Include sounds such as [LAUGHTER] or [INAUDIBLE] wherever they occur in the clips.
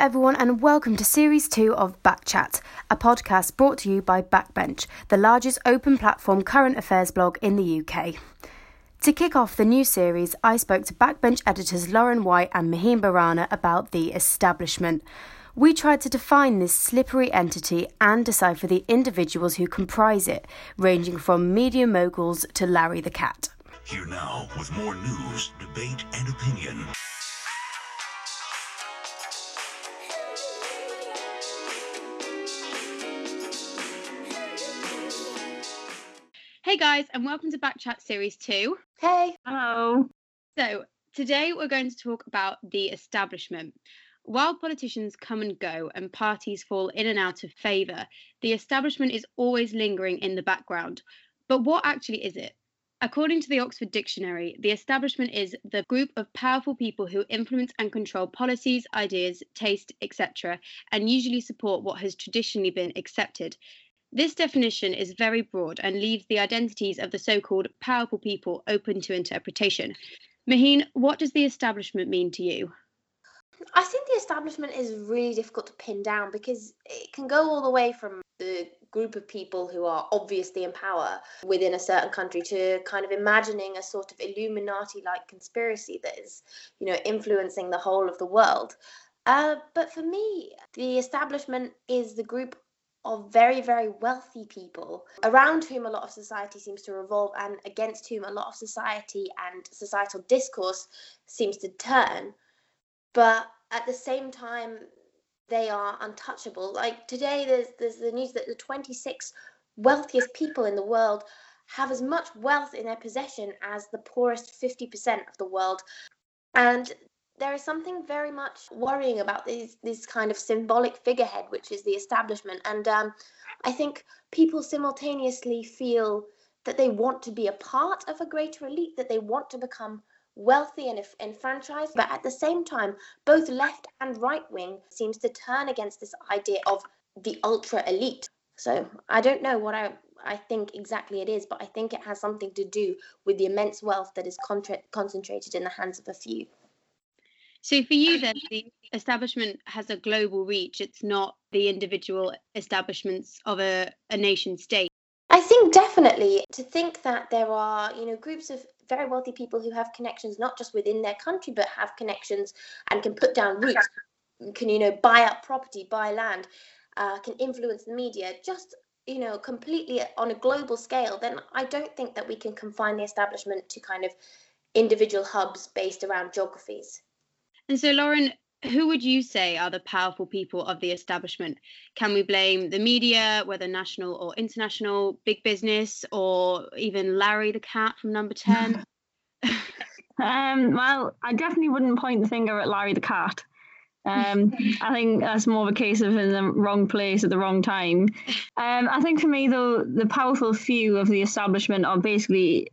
everyone, and welcome to Series 2 of Backchat, a podcast brought to you by Backbench, the largest open platform current affairs blog in the UK. To kick off the new series, I spoke to Backbench editors Lauren White and Maheen Barana about the establishment. We tried to define this slippery entity and decipher the individuals who comprise it, ranging from media moguls to Larry the Cat. Here now with more news, debate, and opinion. Hey guys, and welcome to Backchat Series 2. Hey. Hello. So, today we're going to talk about the establishment. While politicians come and go and parties fall in and out of favour, the establishment is always lingering in the background. But what actually is it? According to the Oxford Dictionary, the establishment is the group of powerful people who influence and control policies, ideas, taste, etc., and usually support what has traditionally been accepted. This definition is very broad and leaves the identities of the so called powerful people open to interpretation. Maheen, what does the establishment mean to you? I think the establishment is really difficult to pin down because it can go all the way from the group of people who are obviously in power within a certain country to kind of imagining a sort of Illuminati like conspiracy that is, you know, influencing the whole of the world. Uh, but for me, the establishment is the group of very, very wealthy people around whom a lot of society seems to revolve and against whom a lot of society and societal discourse seems to turn. But at the same time, they are untouchable. Like today, there's, there's the news that the 26 wealthiest people in the world have as much wealth in their possession as the poorest 50% of the world. And there is something very much worrying about this this kind of symbolic figurehead, which is the establishment. And um, I think people simultaneously feel that they want to be a part of a greater elite, that they want to become wealthy and enfranchised. But at the same time, both left and right wing seems to turn against this idea of the ultra elite. So I don't know what I I think exactly it is, but I think it has something to do with the immense wealth that is contra- concentrated in the hands of a few. So for you then the establishment has a global reach. It's not the individual establishments of a, a nation state. I think definitely to think that there are, you know, groups of very wealthy people who have connections not just within their country but have connections and can put down roots, can you know buy up property, buy land, uh, can influence the media, just you know completely on a global scale. Then I don't think that we can confine the establishment to kind of individual hubs based around geographies. And so, Lauren, who would you say are the powerful people of the establishment? Can we blame the media, whether national or international, big business, or even Larry the cat from number [LAUGHS] 10? um, well, I definitely wouldn't point the finger at Larry the cat. Um, [LAUGHS] I think that's more of a case of in the wrong place at the wrong time. [LAUGHS] Um, I think for me, though, the powerful few of the establishment are basically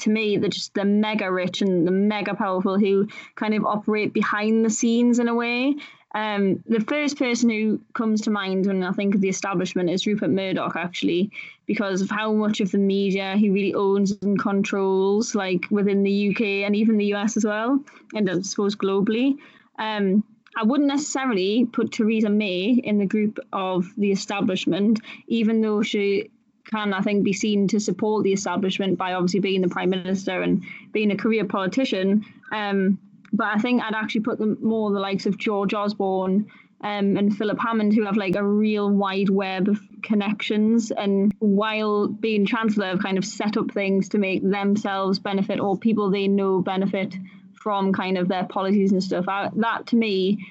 to me they're just the mega rich and the mega powerful who kind of operate behind the scenes in a way. Um, the first person who comes to mind when I think of the establishment is Rupert Murdoch, actually, because of how much of the media he really owns and controls, like within the UK and even the US as well, and I suppose globally. Um, I wouldn't necessarily put Theresa May in the group of the establishment, even though she can, I think, be seen to support the establishment by obviously being the prime minister and being a career politician. Um, but I think I'd actually put them more the likes of George Osborne um, and Philip Hammond, who have like a real wide web of connections, and while being chancellor, have kind of set up things to make themselves benefit or people they know benefit from kind of their policies and stuff. I, that to me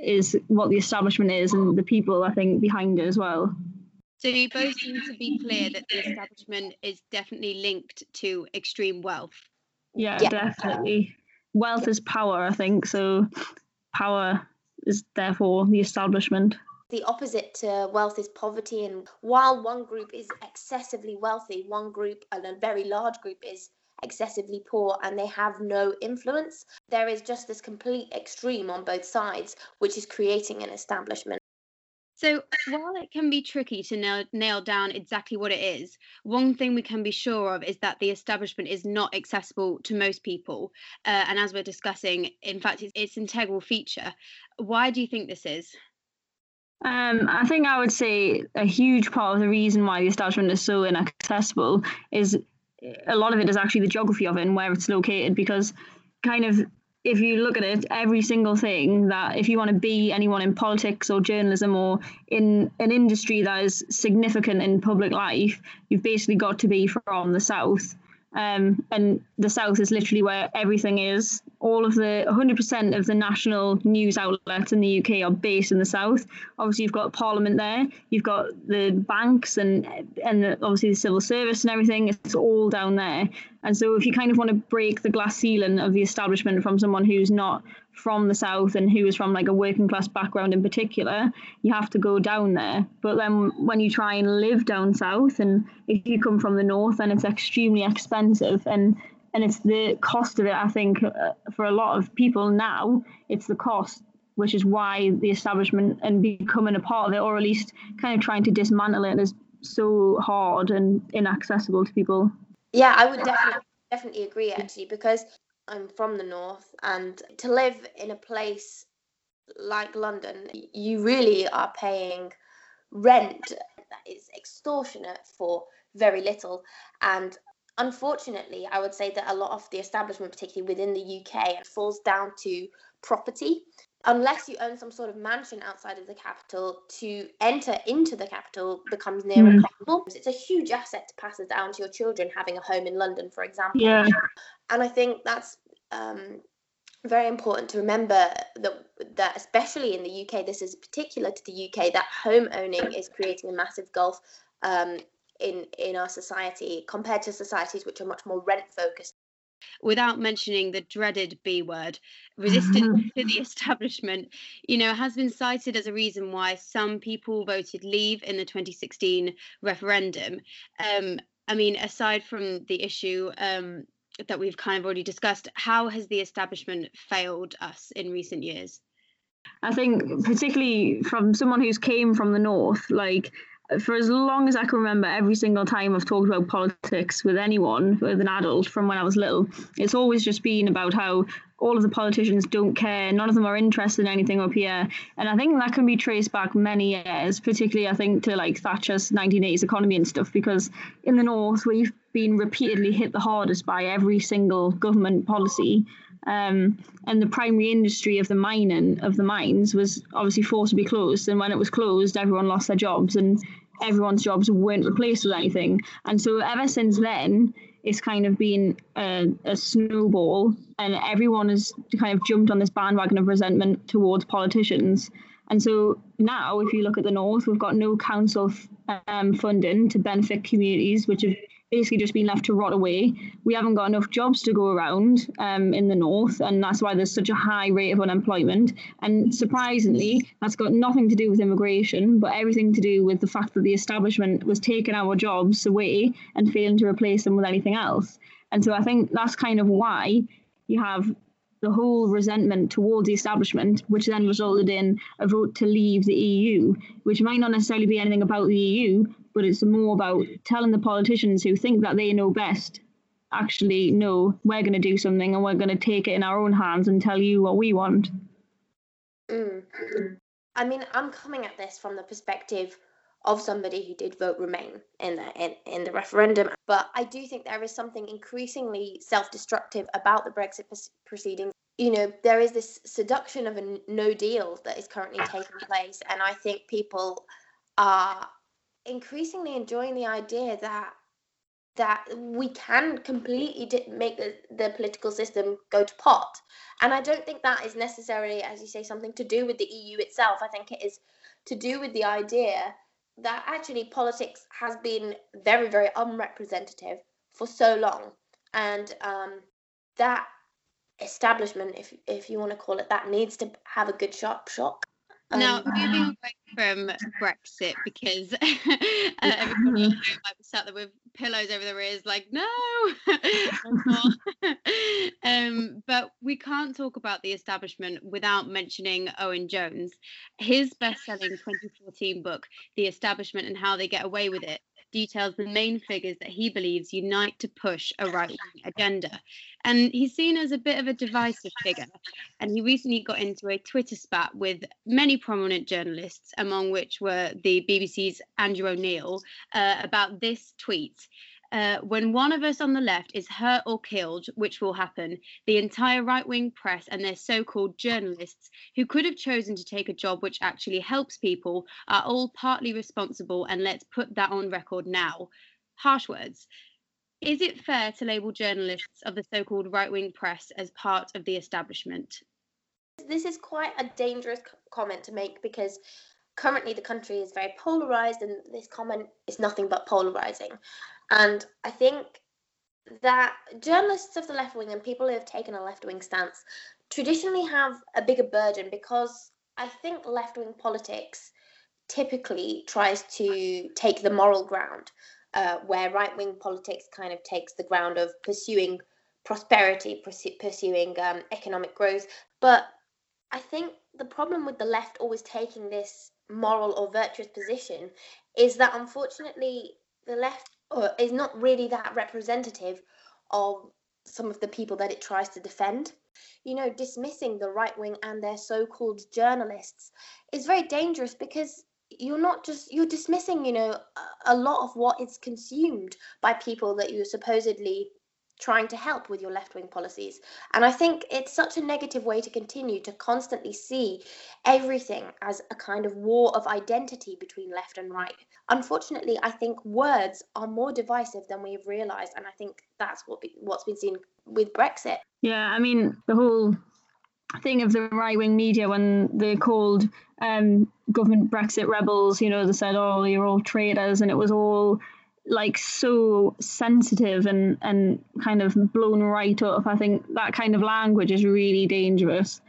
is what the establishment is, and the people I think behind it as well. So you both seem to be clear that the establishment is definitely linked to extreme wealth. Yeah, yeah, definitely. Wealth is power, I think. So power is therefore the establishment. The opposite to wealth is poverty. And while one group is excessively wealthy, one group, and a very large group, is excessively poor and they have no influence, there is just this complete extreme on both sides, which is creating an establishment. So, while it can be tricky to nail, nail down exactly what it is, one thing we can be sure of is that the establishment is not accessible to most people. Uh, and as we're discussing, in fact, it's its integral feature. Why do you think this is? Um, I think I would say a huge part of the reason why the establishment is so inaccessible is a lot of it is actually the geography of it and where it's located because kind of if you look at it, every single thing that if you want to be anyone in politics or journalism or in an industry that is significant in public life, you've basically got to be from the south. Um, and the south is literally where everything is. All of the 100% of the national news outlets in the UK are based in the south. Obviously, you've got Parliament there, you've got the banks, and and the, obviously the civil service and everything. It's all down there. And so, if you kind of want to break the glass ceiling of the establishment from someone who's not from the south and who is from like a working class background in particular, you have to go down there. But then when you try and live down south, and if you come from the north, then it's extremely expensive and and it's the cost of it. I think uh, for a lot of people now, it's the cost, which is why the establishment and becoming a part of it, or at least kind of trying to dismantle it, is so hard and inaccessible to people. Yeah, I would definitely definitely agree actually because I'm from the north, and to live in a place like London, you really are paying rent that is extortionate for very little. And unfortunately, I would say that a lot of the establishment, particularly within the UK, falls down to property. Unless you own some sort of mansion outside of the capital, to enter into the capital becomes near mm. impossible. It's a huge asset to pass it down to your children having a home in London, for example. Yeah. And I think that's um, very important to remember that that especially in the UK, this is particular to the UK, that home owning is creating a massive gulf um, in in our society compared to societies which are much more rent focused. Without mentioning the dreaded B word, resistance [LAUGHS] to the establishment, you know, has been cited as a reason why some people voted leave in the 2016 referendum. Um, I mean, aside from the issue um, that we've kind of already discussed, how has the establishment failed us in recent years? I think, particularly from someone who's came from the north, like for as long as I can remember, every single time I've talked about politics with anyone, with an adult from when I was little, it's always just been about how all of the politicians don't care, none of them are interested in anything up here. And I think that can be traced back many years, particularly I think to like Thatcher's 1980s economy and stuff, because in the north we've been repeatedly hit the hardest by every single government policy. Um, and the primary industry of the mining of the mines was obviously forced to be closed. And when it was closed, everyone lost their jobs, and everyone's jobs weren't replaced with anything. And so ever since then, it's kind of been a, a, snowball, and everyone has kind of jumped on this bandwagon of resentment towards politicians. And so now, if you look at the north, we've got no council um, funding to benefit communities, which have basically just been left to rot away. We haven't got enough jobs to go around um, in the north, and that's why there's such a high rate of unemployment. And surprisingly, that's got nothing to do with immigration, but everything to do with the fact that the establishment was taking our jobs away and failing to replace them with anything else. And so I think that's kind of why you have the whole resentment towards the establishment, which then resulted in a vote to leave the EU, which might not necessarily be anything about the EU, but it's more about telling the politicians who think that they know best actually no we're going to do something and we're going to take it in our own hands and tell you what we want mm. i mean i'm coming at this from the perspective of somebody who did vote remain in the in, in the referendum but i do think there is something increasingly self-destructive about the brexit proceedings you know there is this seduction of a no deal that is currently taking place and i think people are increasingly enjoying the idea that that we can completely make the, the political system go to pot. And I don't think that is necessarily, as you say, something to do with the EU itself. I think it is to do with the idea that actually politics has been very, very unrepresentative for so long. And um, that establishment, if, if you want to call it that, needs to have a good sharp shock. Now, um, moving away from Brexit, because [LAUGHS] uh, everybody might be sat there with pillows over their ears, like, no. [LAUGHS] [LAUGHS] um, but we can't talk about the establishment without mentioning Owen Jones. His best selling 2014 book, The Establishment and How They Get Away with It, details the main figures that he believes unite to push a right wing agenda. And he's seen as a bit of a divisive figure. And he recently got into a Twitter spat with many prominent journalists, among which were the BBC's Andrew O'Neill, uh, about this tweet. Uh, when one of us on the left is hurt or killed, which will happen, the entire right wing press and their so called journalists, who could have chosen to take a job which actually helps people, are all partly responsible, and let's put that on record now. Harsh words. Is it fair to label journalists of the so called right wing press as part of the establishment? This is quite a dangerous comment to make because currently the country is very polarized and this comment is nothing but polarizing. And I think that journalists of the left wing and people who have taken a left wing stance traditionally have a bigger burden because I think left wing politics typically tries to take the moral ground, uh, where right wing politics kind of takes the ground of pursuing prosperity, pursuing um, economic growth. But I think the problem with the left always taking this moral or virtuous position is that unfortunately the left is not really that representative of some of the people that it tries to defend. You know, dismissing the right wing and their so called journalists is very dangerous because you're not just you're dismissing you know a lot of what is consumed by people that you're supposedly trying to help with your left wing policies. And I think it's such a negative way to continue to constantly see everything as a kind of war of identity between left and right. Unfortunately, I think words are more divisive than we've realized. And I think that's what be, what's been seen with Brexit. Yeah, I mean, the whole thing of the right wing media when they called um, government Brexit rebels, you know, they said, oh, you're all traitors, and it was all like so sensitive and and kind of blown right up. I think that kind of language is really dangerous.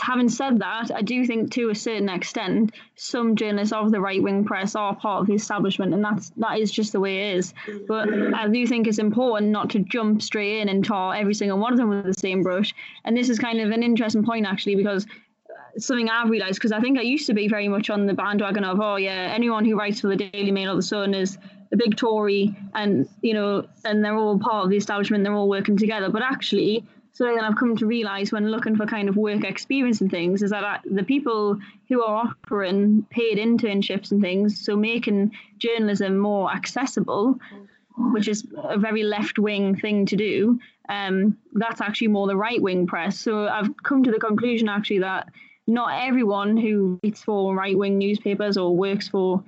Having said that, I do think to a certain extent, some journalists of the right wing press are part of the establishment, and that's that is just the way it is. But I do think it's important not to jump straight in and tar every single one of them with the same brush. And this is kind of an interesting point actually because uh, something I've realised because I think I used to be very much on the bandwagon of oh yeah anyone who writes for the Daily Mail or the Sun is a big Tory, and you know, and they're all part of the establishment. They're all working together. But actually, something that I've come to realise when looking for kind of work experience and things is that the people who are offering paid internships and things, so making journalism more accessible, which is a very left wing thing to do, um, that's actually more the right wing press. So I've come to the conclusion actually that not everyone who writes for right wing newspapers or works for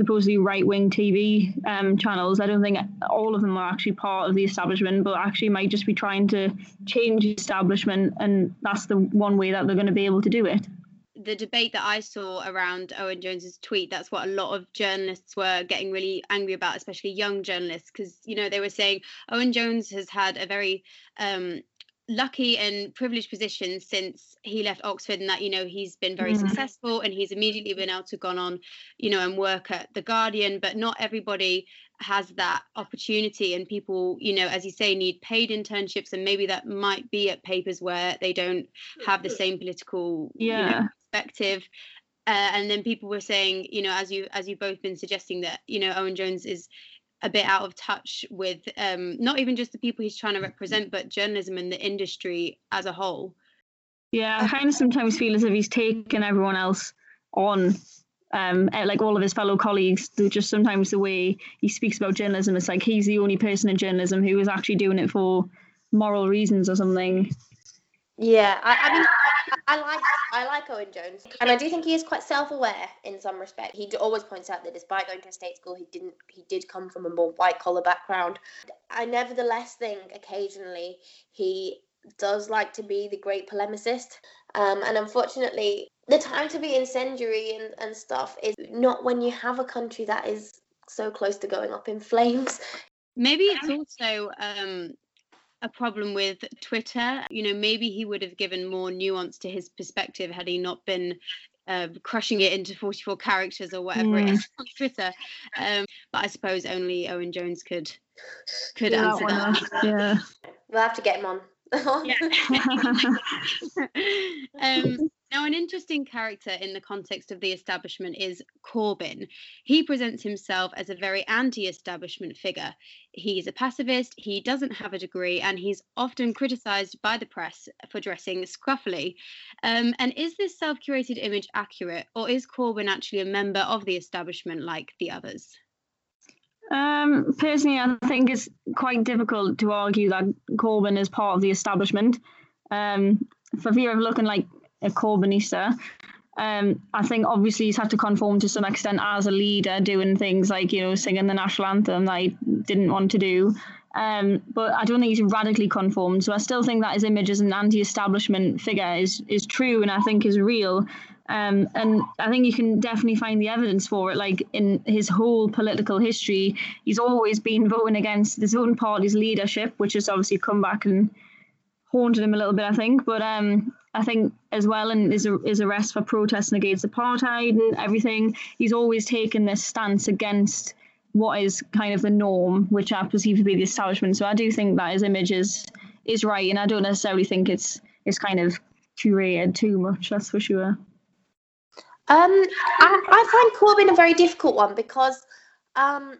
supposedly right wing TV um, channels. I don't think all of them are actually part of the establishment, but actually might just be trying to change the establishment, and that's the one way that they're going to be able to do it. The debate that I saw around Owen Jones's tweet, that's what a lot of journalists were getting really angry about, especially young journalists, because you know they were saying Owen Jones has had a very um, lucky and privileged position since he left Oxford, and that you know he's been very mm. successful, and he's immediately been able to gone on, you know, and work at the Guardian. But not everybody has that opportunity, and people, you know, as you say, need paid internships, and maybe that might be at papers where they don't have the same political yeah. you know, perspective. Uh, and then people were saying, you know, as you as you both been suggesting that, you know, Owen Jones is a bit out of touch with um, not even just the people he's trying to represent, but journalism and the industry as a whole. Yeah, I kind of sometimes feel as if he's taken everyone else on, um, eh, like all of his fellow colleagues. Just sometimes the way he speaks about journalism, it's like he's the only person in journalism who is actually doing it for moral reasons or something. Yeah, I, I mean, I like I like Owen Jones, and I do think he is quite self-aware in some respect. He always points out that despite going to state school, he didn't he did come from a more white collar background. I nevertheless think occasionally he does like to be the great polemicist, um, and unfortunately, the time to be incendiary and, and stuff is not when you have a country that is so close to going up in flames. Maybe it's also um, a problem with Twitter. You know, maybe he would have given more nuance to his perspective had he not been um, crushing it into 44 characters or whatever it Mm. is [LAUGHS] on Twitter. Um, but I suppose only Owen Jones could could Yeah, answer that. Yeah. We'll have to get him on. [LAUGHS] [LAUGHS] um, now, an interesting character in the context of the establishment is Corbyn. He presents himself as a very anti establishment figure. He's a pacifist, he doesn't have a degree, and he's often criticised by the press for dressing scruffily. Um, and is this self curated image accurate, or is Corbyn actually a member of the establishment like the others? Um, personally, I think it's quite difficult to argue that Corbyn is part of the establishment. Um, for fear of looking like a Corbynista, um, I think obviously he's had to conform to some extent as a leader, doing things like you know singing the national anthem that he didn't want to do. Um, but I don't think he's radically conformed. So I still think that his image as an anti-establishment figure is is true, and I think is real. Um, and I think you can definitely find the evidence for it. Like in his whole political history, he's always been voting against his own party's leadership, which has obviously come back and haunted him a little bit, I think. But um, I think as well in his, his arrest for protesting against apartheid and everything, he's always taken this stance against what is kind of the norm, which I perceive to be the establishment. So I do think that his image is is right, and I don't necessarily think it's it's kind of curated too much. That's for sure. Um, I, I find Corbyn a very difficult one because um,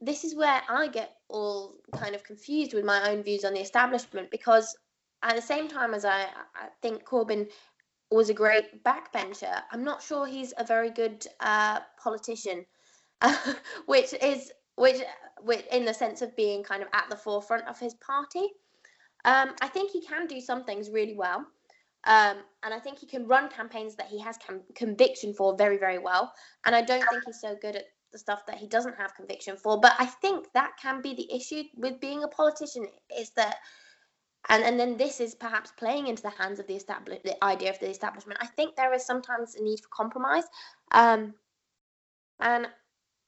this is where I get all kind of confused with my own views on the establishment because at the same time as I, I think Corbyn was a great backbencher, I'm not sure he's a very good uh, politician, [LAUGHS] which is which, which in the sense of being kind of at the forefront of his party. Um, I think he can do some things really well. Um, and I think he can run campaigns that he has com- conviction for very, very well. And I don't think he's so good at the stuff that he doesn't have conviction for. But I think that can be the issue with being a politician is that, and, and then this is perhaps playing into the hands of the establish the idea of the establishment. I think there is sometimes a need for compromise. Um, and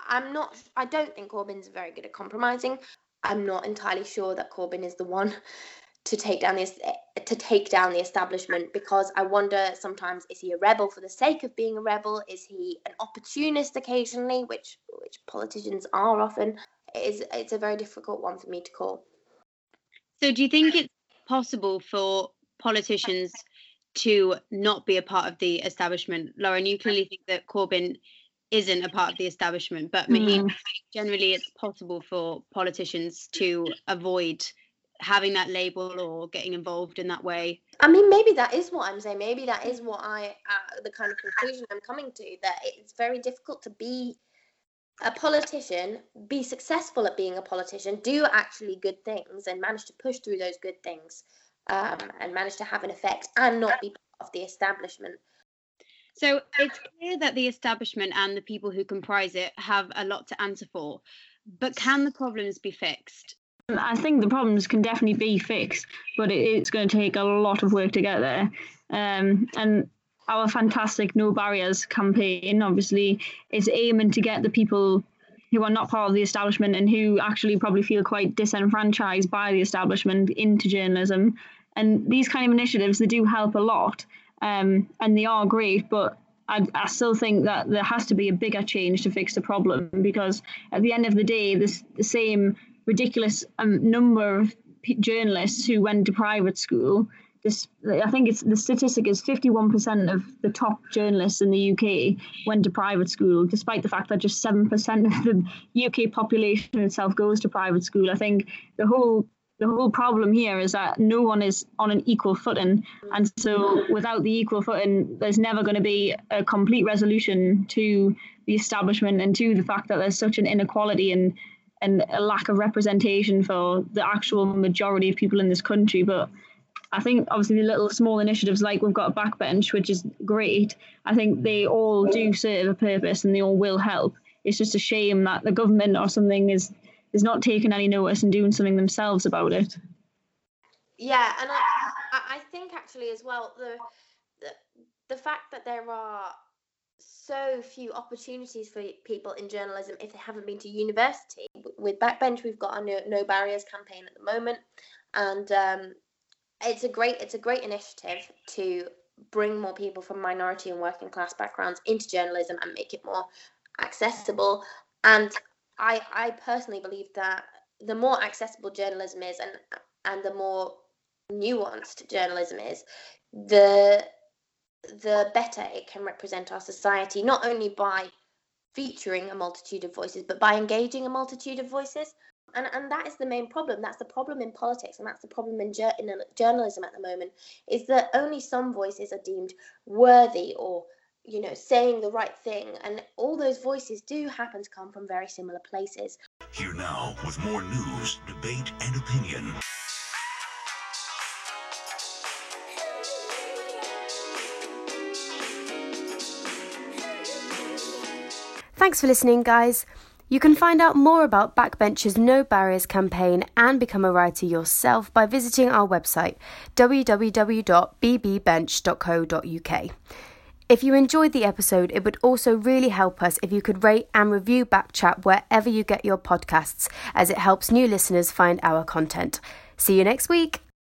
I'm not, I don't think Corbyn's very good at compromising. I'm not entirely sure that Corbyn is the one [LAUGHS] to take down this to take down the establishment because I wonder sometimes is he a rebel for the sake of being a rebel? Is he an opportunist occasionally, which which politicians are often? Is it's a very difficult one for me to call. So, do you think it's possible for politicians to not be a part of the establishment? Lauren, you clearly think that Corbyn isn't a part of the establishment, but Maheen, Mm. generally it's possible for politicians to avoid having that label or getting involved in that way. I mean, maybe that is what I'm saying. Maybe that is what I, uh, the kind of conclusion I'm coming to, that it's very difficult to be a politician, be successful at being a politician, do actually good things, and manage to push through those good things, um, and manage to have an effect, and not be part of the establishment. So it's clear that the establishment and the people who comprise it have a lot to answer for. But can the problems be fixed? I think the problems can definitely be fixed, but it's going to take a lot of work to get there. Um, and our fantastic No Barriers campaign, obviously, is aiming to get the people who are not part of the establishment and who actually probably feel quite disenfranchised by the establishment into journalism. And these kind of initiatives, they do help a lot, um, and they are great, but I, I still think that there has to be a bigger change to fix the problem because at the end of the day, this the same ridiculous um, number of journalists who went to private school. This, I think it's the statistic is 51% of the top journalists in the UK went to private school, despite the fact that just 7% [LAUGHS] of the UK population itself goes to private school. I think the whole the whole problem here is that no one is on an equal footing, and so without the equal footing, there's never going to be a complete resolution to the establishment and to the fact that there's such an inequality and and a lack of representation for the actual majority of people in this country. But I think obviously the little small initiatives like we've got a backbench, which is great. I think they all do serve a purpose and they all will help. It's just a shame that the government or something is is not taking any notice and doing something themselves about it. Yeah, and I, I think actually as well the, the the fact that there are so few opportunities for people in journalism if they haven't been to university. With Backbench, we've got a no, no barriers campaign at the moment, and um, it's a great it's a great initiative to bring more people from minority and working class backgrounds into journalism and make it more accessible. And I, I personally believe that the more accessible journalism is and and the more nuanced journalism is, the the better it can represent our society, not only by featuring a multitude of voices, but by engaging a multitude of voices. And, and that is the main problem. That's the problem in politics, and that's the problem in, jur- in journalism at the moment, is that only some voices are deemed worthy or you know, saying the right thing. And all those voices do happen to come from very similar places. Here now with more news, debate, and opinion. Thanks for listening, guys. You can find out more about Backbench's No Barriers campaign and become a writer yourself by visiting our website www.bbbench.co.uk. If you enjoyed the episode, it would also really help us if you could rate and review Backchat wherever you get your podcasts, as it helps new listeners find our content. See you next week.